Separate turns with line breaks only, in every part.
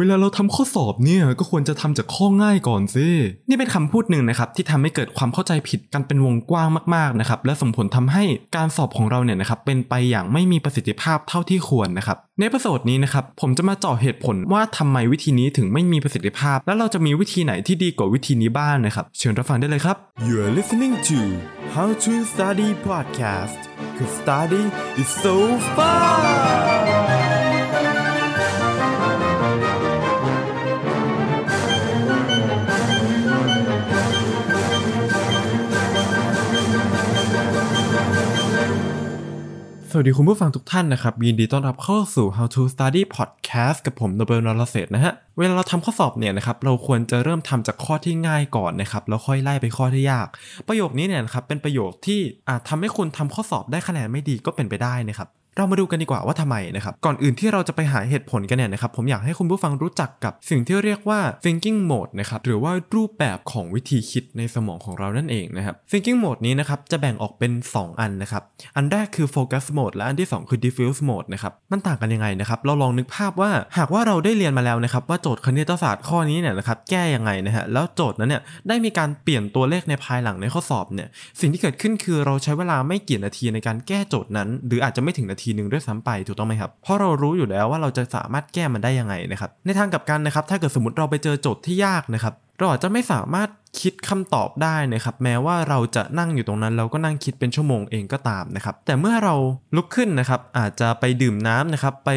เวลาเราทำข้อสอบเนี่ยก็ควรจะทำจากข้อง่ายก่อนสินี่เป็นคำพูดหนึ่งนะครับที่ทำให้เกิดความเข้าใจผิดกันเป็นวงกว้างมากๆนะครับและส่งผลทำให้การสอบของเราเนี่ยนะครับเป็นไปอย่างไม่มีประสิทธิภาพเท่าที่ควรนะครับในประโดนี้นะครับผมจะมาเจาะเหตุผลว่าทำไมวิธีนี้ถึงไม่มีประสิทธิภาพ และเราจะมีวิธีไหนที่ดีกว่าวิธีนี้บ้างนะครับ เชิญรับฟังได้เลยครับ
You are listening to How to Study Podcast because study is so fun
สวัสดีคุณผู้ฟังทุกท่านนะครับ ยินดีต้อนรับเข้าสู่ How to Study Podcast กับผมโนเบิลนรเศษนะฮะ เวลาเราทำข้อสอบเนี่ยนะครับ เราควรจะเริ่มทำจากข้อที่ง่ายก่อนนะครับ แล้วค่อยไล่ไปข้อที่ยาก ประโยคนี้เนี่ยนะครับ เป็นประโยคที่อาจทำให้คุณทำข้อสอบได้คะแนนไม่ดีก็เป็นไปได้นะครับ เรามาดูกันดีกว่าว่าทำไมนะครับ ก่อนอื่นที่เราจะไปหาเหตุผลกันเนี่ยนะครับ ผมอยากให้คุณผู้ฟังรู้จักกับสิ่งที่เรียกว่า thinking mode นะครับ หรือว่ารูปแบบของวิธีคิดในสมองของเรานั่นเองนะครับ thinking mode นี้นะครับ จะแบ่งออกเป็น 2 อันนะครับ อันแรกคือ focus mode และอันที่ 2 คือ diffuse mode นะครับ มันต่างกันยังไงนะครับ เราลองนึกภาพว่าหากว่าเราได้เรียนมาแล้วนะครับ ว่าโจทย์คณิตศาสตร์ข้อนี้เนี่ยนะครับ แก้ยังไงนะฮะ แล้วโจทย์นั้นเนี่ย ได้มีการเปลี่ยนตัวเลขในภายหลังในข้อสอบเนี่ย สิ่งที่เกิดขึ้นคือเราใช้เวลาไม่กี่นาทีในการแก้โจทย์นั้น หรืออาจจะไม่ถึงนาทีหนึ่งด้วยซ้ำไปถูกต้องไหมครับ เพราะเรารู้อยู่แล้วว่าเราจะสามารถแก้มันได้ยังไงนะครับ ในทางกลับกันนะครับ ถ้าเกิดสมมติเราไปเจอโจทย์ที่ยากนะครับ เราอาจจะไม่สามารถคิดคำตอบได้นะครับ แม้ว่าเราจะนั่งอยู่ตรงนั้น เราก็นั่งคิดเป็นชั่วโมงเองก็ตามนะครับ แต่เมื่อเราลุกขึ้นนะครับ อาจจะไปดื่มน้ำนะครับ ไป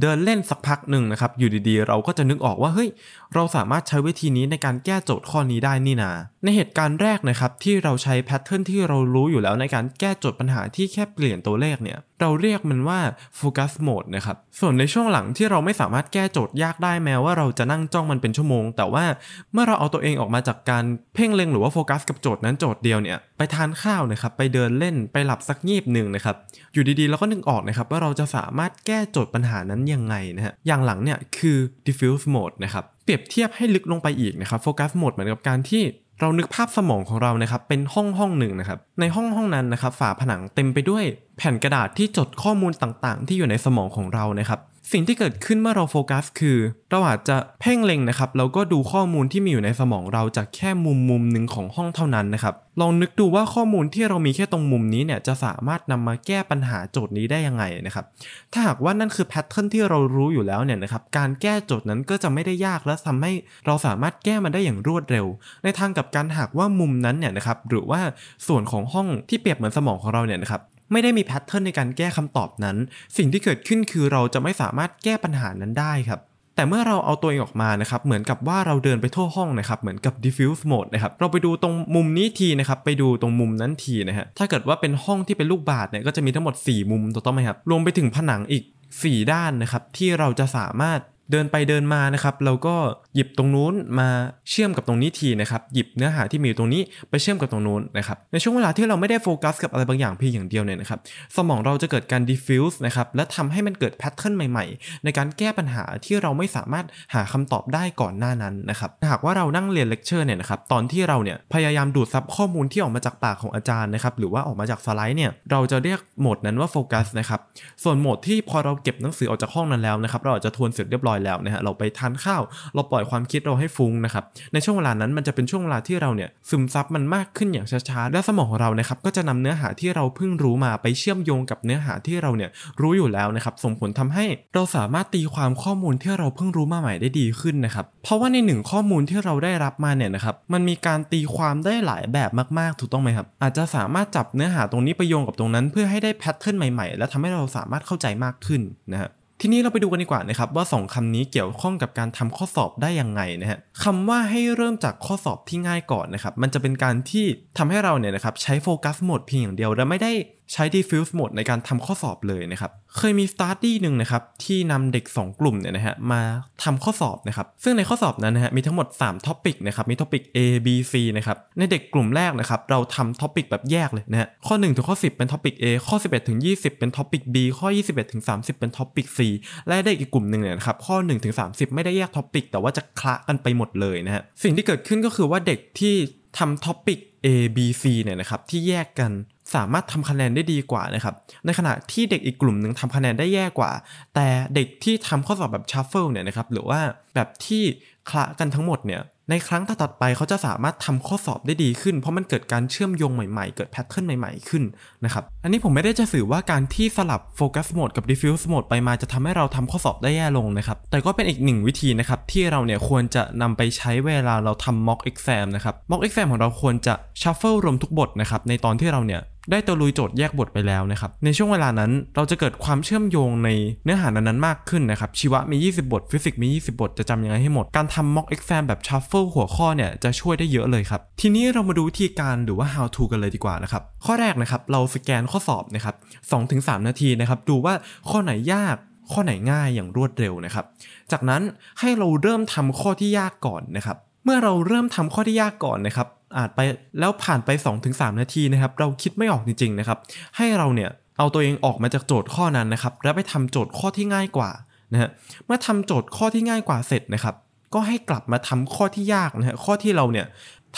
เดินเล่นสักพักหนึ่งนะครับ อยู่ดีๆ เราก็จะนึกออกว่าเฮ้ย เราสามารถใช้วิธีนี้ในการแก้โจทย์ข้อนี้ได้นี่นาในเหตุการณ์แรกนะครับที่เราใช้ pattern ที่เรารู้อยู่แล้วในการแก้โจทย์ปัญหาที่แค่เปลี่ยนตัวเลขเนี่ยเราเรียกมันว่า focus mode นะครับส่วนในช่วงหลังที่เราไม่สามารถแก้โจทย์ยากได้แม้ว่าเราจะนั่งจ้องมันเป็นชั่วโมง แต่ว่าเมื่อเราเอาตัวเองออกมาจากการเพ่งเล็งหรือว่าโฟกัสกับโจทย์นั้นโจทย์เดียวเนี่ยไปทานข้าวนะครับไปเดินเล่นไปหลับสักงีบหนึ่งนะครับอยู่ดีๆเราก็นึกออกนะครับว่าเราจะสามารถแก้โจทย์ปัญหานั้นยังไงนะฮะอย่างหลังเนี่ยคือ diffuse mode นะครับเปรียบเทียบให้ลึกลงไปอีกนะครับโฟกัสโหมดเหมือนกับการที่ เรานึกภาพสมองของเรานะครับเป็นห้องห้องหนึ่งนะครับในห้องห้องนั้นนะครับฝาผนังเต็มไปด้วยแผ่นกระดาษที่จดข้อมูลต่างๆ ที่อยู่ในสมองของเรานะครับ สิ่งที่เกิดขึ้นเมื่อเราโฟกัสคือ เราอาจจะเพ่งเล็งนะครับแล้วก็ดูข้อมูลที่มีอยู่ในสมองเราจากแค่มุมมุมหนึ่งของห้องเท่านั้นนะครับลองนึกดูว่าข้อมูลที่เรามีแค่ตรงมุมนี้เนี่ยจะสามารถนำมาแก้ปัญหาโจทย์นี้ได้ยังไงนะครับถ้าหากว่านั่นคือแพทเทิร์นที่เรารู้อยู่แล้วเนี่ยนะครับการแก้โจทย์นั้นก็จะไม่ได้ยากและทำให้เราสามารถแก้มันได้อย่างรวดเร็ว ในทางกับการหากว่ามุมนั้นเนี่ยนะครับหรือว่าส่วนของห้องที่เปรียบเหมือนสมองของเราเนี่ยนะครับ ไม่ได้มีแพทเทิร์นในการแก้คำตอบนั้น สิ่งที่เกิดขึ้นคือเราจะไม่สามารถแก้ปัญหานั้นได้ครับแต่เมื่อเราเอาตัวเองออกมานะครับ เหมือนกับว่าเราเดินไปทั่วห้องนะครับ เหมือนกับ diffuse mode นะครับ เราไปดูตรงมุมนี้ทีนะครับ ไปดูตรงมุมนั้นทีนะฮะ ถ้าเกิดว่าเป็นห้องที่เป็นลูกบาศก์เนี่ย ก็จะมีทั้งหมด 4 มุมถูกต้องไหมครับ รวมไปถึงผนังอีก 4 ด้านนะครับ ที่เราจะสามารถ เดินไปเดินมานะครับเราก็หยิบตรงนู้นมาเชื่อมกับตรงนี้ทีนะครับหยิบเนื้อหาที่มีอยู่ตรงนี้ไปเชื่อมกับตรงนู้นนะครับในช่วงเวลาที่เราไม่ได้โฟกัสกับอะไรบางอย่างเพียงอย่างเดียวเนี่ยนะครับสมองเราจะเกิดการ diffuse นะครับและทำให้มันเกิด pattern ใหม่ๆ ในการแก้ปัญหาที่เราไม่สามารถหาคำตอบได้ก่อนหน้านั้นนะครับหากว่าเรานั่งเรียนเลคเชอร์เนี่ยนะครับตอนที่เราเนี่ยพยายามดูดซับข้อมูลที่ออกมาจากปากของอาจารย์นะครับหรือว่าออกมาจากสไลด์เนี่ยเราจะเรียกโหมดนั้นว่าโฟกัสนะครับส่วนโหมดที่พอเราเก็บหนังสือออกจากห้องนั้นแล้วนะครับเราอาจจะทวนเสร็จเรียบร้อยแล้วนะฮะเราไปทานข้าว เราปล่อยความคิดเราให้ฟุ้งนะครับในช่วงเวลานั้นมันจะเป็นช่วงเวลาที่เราเนี่ยซึมซับมันมากขึ้นอย่างช้าๆและสมองของเรานะครับก็จะนำเนื้อหาที่เราเพิ่งรู้มาไปเชื่อมโยงกับเนื้อหาที่เราเนี่ยรู้อยู่แล้วนะครับส่งผลทำให้เราสามารถตีความข้อมูลที่เราเพิ่งรู้มาใหม่ได้ดีขึ้นนะครับเพราะว่าในหนึ่งข้อมูลที่เราได้รับมาเนี่ยนะครับมันมีการตีความได้หลายแบบมากๆถูกต้องไหมครับอาจจะสามารถจับเนื้อหาตรงนี้ไปโยงกับตรงนั้น เพื่อให้ได้แพทเทิร์นใหม่ๆ และทำให้เราสามารถเข้าใจมากขึ้นนะฮะ ทีนี้เราไปดูกันดีกว่านะครับว่า 2คำนี้เกี่ยวข้องกับการทำข้อสอบได้ยังไงนะฮะคำว่าให้เริ่มจากข้อสอบที่ง่ายก่อนนะครับมันจะเป็นการที่ทำให้เราเนี่ยนะครับใช้โฟกัสโหมดเพียงอย่างเดียวและไม่ได้ ใช้ diffuse mode ในการทำข้อสอบเลยนะครับ เคยมี study หนึ่งนะครับที่นำเด็ก 2 กลุ่มเนี่ยนะฮะมาทำข้อสอบนะครับ ซึ่งในข้อสอบนั้นนะฮะมีทั้งหมด 3 topic นะครับ มี topic A B C นะครับ ในเด็กกลุ่มแรกนะครับเราทำ topic แบบแยกเลยนะฮะ ข้อ 1 ถึงข้อ 10 เป็น topic A ข้อ 11 ถึง 20 เป็น topic B ข้อ 21 ถึง 30 เป็น topic C และเด็กอีกกลุ่มหนึ่งเนี่ยนะครับข้อ 1 ถึง 30 ไม่ได้แยก topic แต่ว่าจะคละกันไปหมดเลยนะฮะ สิ่งที่เกิดขึ้นก็คือว่าเด็กที่ทำ topic A B C เนี่ยนะครับที่แยกกัน สามารถทำคะแนนได้ดีกว่านะครับ ในขณะที่เด็กอีกกลุ่มหนึ่งทำคะแนนได้แย่กว่า แต่เด็กที่ทำข้อสอบแบบ shuffle เนี่ยนะครับหรือว่าแบบที่คละกันทั้งหมดเนี่ย ในครั้งต่อๆไปเขาจะสามารถทำข้อสอบได้ดีขึ้น เพราะมันเกิดการเชื่อมโยงใหม่ๆ เกิด pattern ใหม่ๆขึ้นนะครับ อันนี้ผมไม่ได้จะสื่อว่าการที่สลับโฟกัสโหมดกับ diffuse โหมดไปมาจะทำให้เราทำข้อสอบได้แย่ลงนะครับ แต่ก็เป็นอีกหนึ่งวิธีนะครับที่เราเนี่ยควรจะนำไปใช้เวลาเราทำ mock exam นะครับ mock exam ของเราควรจะ shuffle รวมทุกบทนะครับในตอนที่เราเนี่ยได้ตะลุยโจทย์แยกบทไปแล้วนะครับ ในช่วงเวลานั้นเราจะเกิดความเชื่อมโยงในเนื้อหานั้นๆมากขึ้นนะครับ ชีวะมี 20 บท ฟิสิกส์มี 20 บท จะจำยังไงให้หมด การทำ mock exam แบบ shuffle หัวข้อเนี่ยจะช่วยได้เยอะเลยครับ ทีนี้เรามาดูวิธีการหรือว่า how to กันเลยดีกว่านะครับ ข้อแรกนะครับเราสแกนข้อสอบนะครับ2-3 นาทีนะครับดูว่าข้อไหนยากข้อไหนง่ายอย่างรวดเร็วนะครับ จากนั้นให้เราเริ่มทำข้อที่ยากก่อนนะครับ เมื่อเราเริ่มทำข้อที่ยากก่อนนะครับ อาจไปแล้วผ่านไป 2-3 นาทีนะครับ เราคิดไม่ออกจริงๆนะครับ ให้เราเนี่ยเอาตัวเองออกมาจากโจทย์ข้อนั้นนะครับ แล้วไปทำโจทย์ข้อที่ง่ายกว่านะฮะ เมื่อทำโจทย์ข้อที่ง่ายกว่าเสร็จนะครับ ก็ให้กลับมาทำข้อที่ยากนะฮะข้อที่เราเนี่ย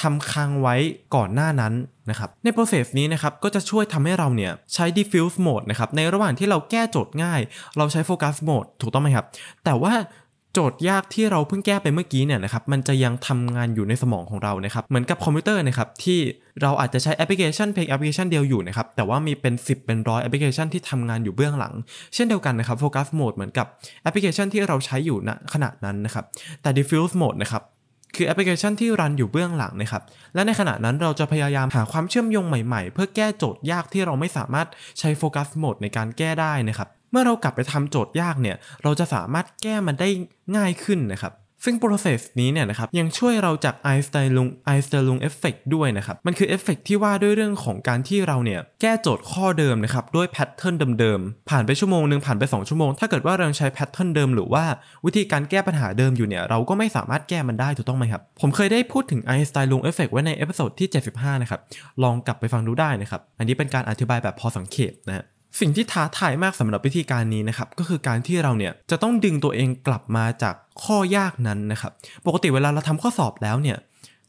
ทำค้างไว้ก่อนหน้านั้นนะครับใน process นี้นะครับก็จะช่วยทำให้เราเนี่ยใช้ diffuse mode นะครับในระหว่างที่เราแก้โจทย์ง่าย เราใช้ focus mode ถูกต้องไหมครับ แต่ว่าโจทย์ยากที่เราเพิ่งแก้ไปเมื่อกี้เนี่ยนะครับมันจะยังทำงานอยู่ในสมองของเรานะครับเหมือนกับคอมพิวเตอร์นะครับที่เราอาจจะใช้แอปพลิเคชันเพียงแอปพลิเคชันเดียวอยู่นะครับ แต่ว่ามีเป็น 10 เป็นร้อยแอปพลิเคชันที่ทำงานอยู่เบื้องหลัง เช่นเดียวกันนะครับ Focus Mode เหมือนกับแอปพลิเคชันที่เราใช้อยู่ณขณะนั้นนะครับ แต่ Diffuse Mode นะครับคือแอปพลิเคชันที่รันอยู่เบื้องหลังนะครับ และในขณะนั้นเราจะพยายามหาความเชื่อมโยงใหม่ๆ เพื่อแก้โจทย์ยากที่เราไม่สามารถใช้ focus mode ในการแก้ได้นะครับ เมื่อเรากลับไปทำโจทย์ยากเนี่ย เราจะสามารถแก้มันได้ง่ายขึ้นนะครับ ซึ่ง process นี้เนี่ยนะครับยังช่วยเราจาก i n s t e i n ลุง i n s t e i n ลุงเอฟเฟกด้วยนะครับ มันคือเอฟเฟกที่ว่าด้วยเรื่องของการที่เราเนี่ยแก้โจทย์ข้อเดิมนะครับด้วย pattern เดิมๆ ผ่านไปชั่วโมงหนึ่งผ่านไป 2 ชั่วโมง ถ้าเกิดว่าเรายังใช้ pattern เดิม หรือว่าวิธีการแก้ปัญหาเดิมอยู่เนี่ยเราก็ไม่สามารถแก้มันได้ถูกต้องไหมครับ ผมเคยได้พูดถึง i n s t e i n ลุงเอฟเฟกไว้ใน episode ที่ 75 นะครับ ลองกลับไปฟังดูได้นะครับ อันนี้เป็นการอธิบายแบบพอสังเขปนะฮะ สิ่งที่ท้าทายมากสำหรับวิธีการนี้นะครับก็คือการที่เราเนี่ยจะต้องดึงตัวเองกลับมาจากข้อยากนั้นนะครับปกติเวลาเราทำข้อสอบแล้วเนี่ย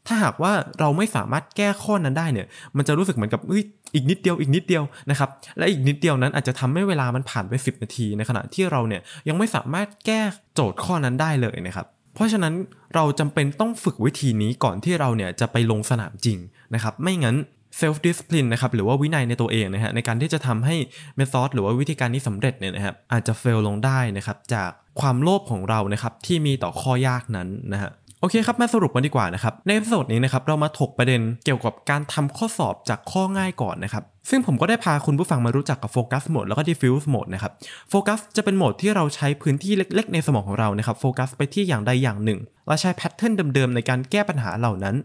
ถ้าหากว่าเราไม่สามารถแก้ข้อนั้นได้เนี่ย มันจะรู้สึกเหมือนกับออีกนิดเดียวอีกนิดเดียวนะครับ และอีกนิดเดียวนั้นอาจจะทำให้เวลามันผ่านไป 10 นาทีในขณะที่เราเนี่ยยังไม่สามารถแก้โจทย์ข้อนั้นได้เลยนะครับ เพราะฉะนั้นเราจำเป็นต้องฝึกวิธีนี้ก่อนที่เราเนี่ยจะไปลงสนามจริงนะครับ ไม่งั้น self discipline นะครับหรือว่าวินัยในตัวเองนะฮะในการที่จะทำให้ method หรือว่าวิธีการนี้สำเร็จเนี่ยนะครับอาจจะ fail ลงได้นะครับจากความโลภของเรานะครับที่มีต่อข้อยากนั้นนะฮะ โอเคครับมาสรุปกันดีกว่านะครับใน episode นี้นะครับเรามาถกประเด็นเกี่ยวกับการทำข้อสอบจากข้อง่ายก่อนนะครับซึ่งผมก็ได้พาคุณผู้ฟังมารู้จักกับ focus mode แล้วก็ diffuse โหมดนะครับโฟกัสจะเป็นโหมดที่เราใช้พื้นที่เล็ก ๆ ในสมองของเรานะครับโฟกัสไปที่อย่างใดอย่างหนึ่งเราใช้ pattern เดิมๆในการแก้ปัญหาเหล่านั้น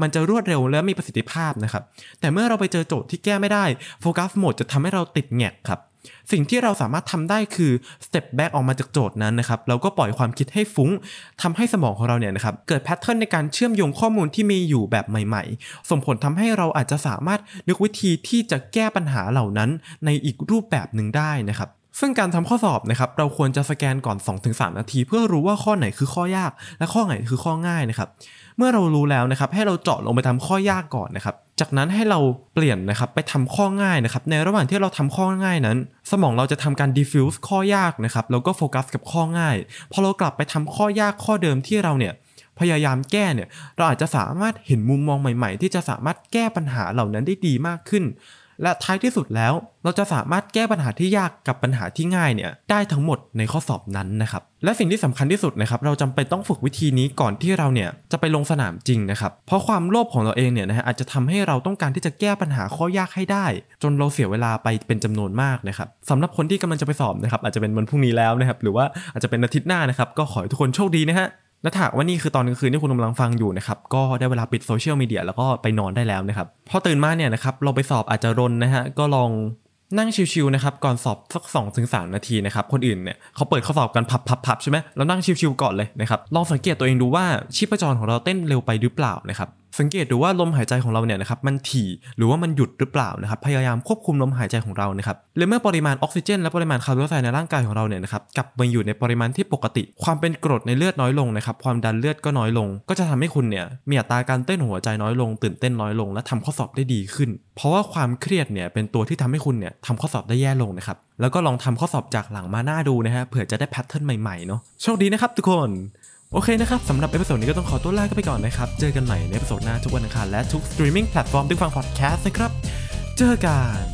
มันจะรวดเร็วและมีประสิทธิภาพนะครับแต่เมื่อเราไปเจอโจทย์ที่แก้ไม่ได้ focus mode จะทำให้เราติดแหงกครับ สิ่งที่เราสามารถทำได้คือ step back ออกมาจากโจทย์นั้นนะครับแล้วก็ปล่อยความคิดให้ฟุ้งทำให้สมองของเราเนี่ยนะครับเกิด pattern ในการเชื่อมโยงข้อมูลที่มีอยู่แบบใหม่ ๆ ส่งผลทำให้เราอาจจะสามารถนึกวิธีที่จะแก้ปัญหาเหล่านั้นในอีกรูปแบบหนึ่งได้นะครับ ซึ่งการทำข้อสอบนะครับเราควรจะสแกนก่อน 2-3 นาที เพื่อรู้ว่าข้อไหนคือข้อยาก และข้อไหนคือข้อง่ายนะครับเมื่อเรารู้แล้วนะครับให้เราเจาะลงไปทำข้อยากก่อนนะครับจากนั้นให้เราเปลี่ยนนะครับไปทำข้อง่ายนะครับในระหว่างที่เราทำข้อง่ายนั้น สมองเราจะทำการ diffuse ข้อยากนะครับแล้วก็โฟกัสกับข้อง่ายพอเรากลับไปทำข้อยากข้อเดิมที่เราเนี่ยพยายามแก้เนี่ยเราอาจจะสามารถเห็นมุมมองใหม่ ๆ ที่จะสามารถแก้ปัญหาเหล่านั้นได้ดีมากขึ้น และท้ายที่สุดแล้วเราจะสามารถแก้ปัญหาที่ยากกับปัญหาที่ง่ายเนี่ยได้ทั้งหมดในข้อสอบนั้นนะครับและสิ่งที่สำคัญที่สุดนะครับเราจำเป็นต้องฝึกวิธีนี้ก่อนที่เราเนี่ยจะไปลงสนามจริงนะครับเพราะความโลภของเราเองเนี่ยนะฮะอาจจะทำให้เราต้องการที่จะแก้ปัญหาข้อยากให้ได้ จนเราเสียเวลาไปเป็นจำนวนมากนะครับสำหรับคนที่กำลังจะไปสอบนะครับอาจจะเป็นวันพรุ่งนี้แล้วนะครับหรือว่าอาจจะเป็นอาทิตย์หน้านะครับก็ขอให้ทุกคนโชคดีนะฮะ และถ้ากว่านี่คือตอนกลางคืนที่คุณกำลังฟังอยู่นะครับก็ได้เวลาปิดโซเชียลมีเดียแล้วก็ไปนอนได้แล้วนะครับพอตื่นมาเนี่ยนะครับเราไปสอบอาจจะรนนะฮะก็ลองนั่งชิวๆนะครับก่อนสอบสัก2อถึงสนาทีนะครับคนอื่นเนี่ยเขาเปิดข้อสอบกันพับๆๆใช่ไหมเรานั่งชิวๆก่อนเลยนะครับลองสังเกตตัวเองดูว่าชีพจรของเราเต้นเร็วไปหรือเปล่านะครับ สังเกตดูว่าลมหายใจของเราเนี่ยนะครับมันถี่หรือว่ามันหยุดหรือเปล่านะครับพยายามควบคุมลมหายใจของเรานะครับและเมื่อปริมาณออกซิเจน และปริมาณคาร์บอนไดออกไซด์ในร่างกายของเราเนี่ยนะครับกลับมาอยู่ในปริมาณที่ปกติ ความเป็นกรดในเลือดน้อยลงนะครับความดันเลือดก็น้อยลง ก็จะทำให้คุณเนี่ยมีอัตราการเต้นหัวใจน้อยลง ตื่นเต้นน้อยลง และทำข้อสอบได้ดีขึ้น เพราะว่าความเครียดเนี่ยเป็นตัวที่ทำให้คุณเนี่ยทำข้อสอบได้แย่ลงนะครับแล้วก็ลองทำข้อสอบจากหลังมาหน้าดูนะฮะเผื่อจะได้ pattern ใหม่ๆเนาะโชคดีนะครับทุกคน โอเคนะครับสำหรับ episode นี้ก็ต้องขอตัวลากันไปก่อนนะครับ เจอกันใหม่ใน episode หน้าทุกวันอังคารและทุก streaming platform ที่ฟังพอดแคสต์นะครับ เจอกัน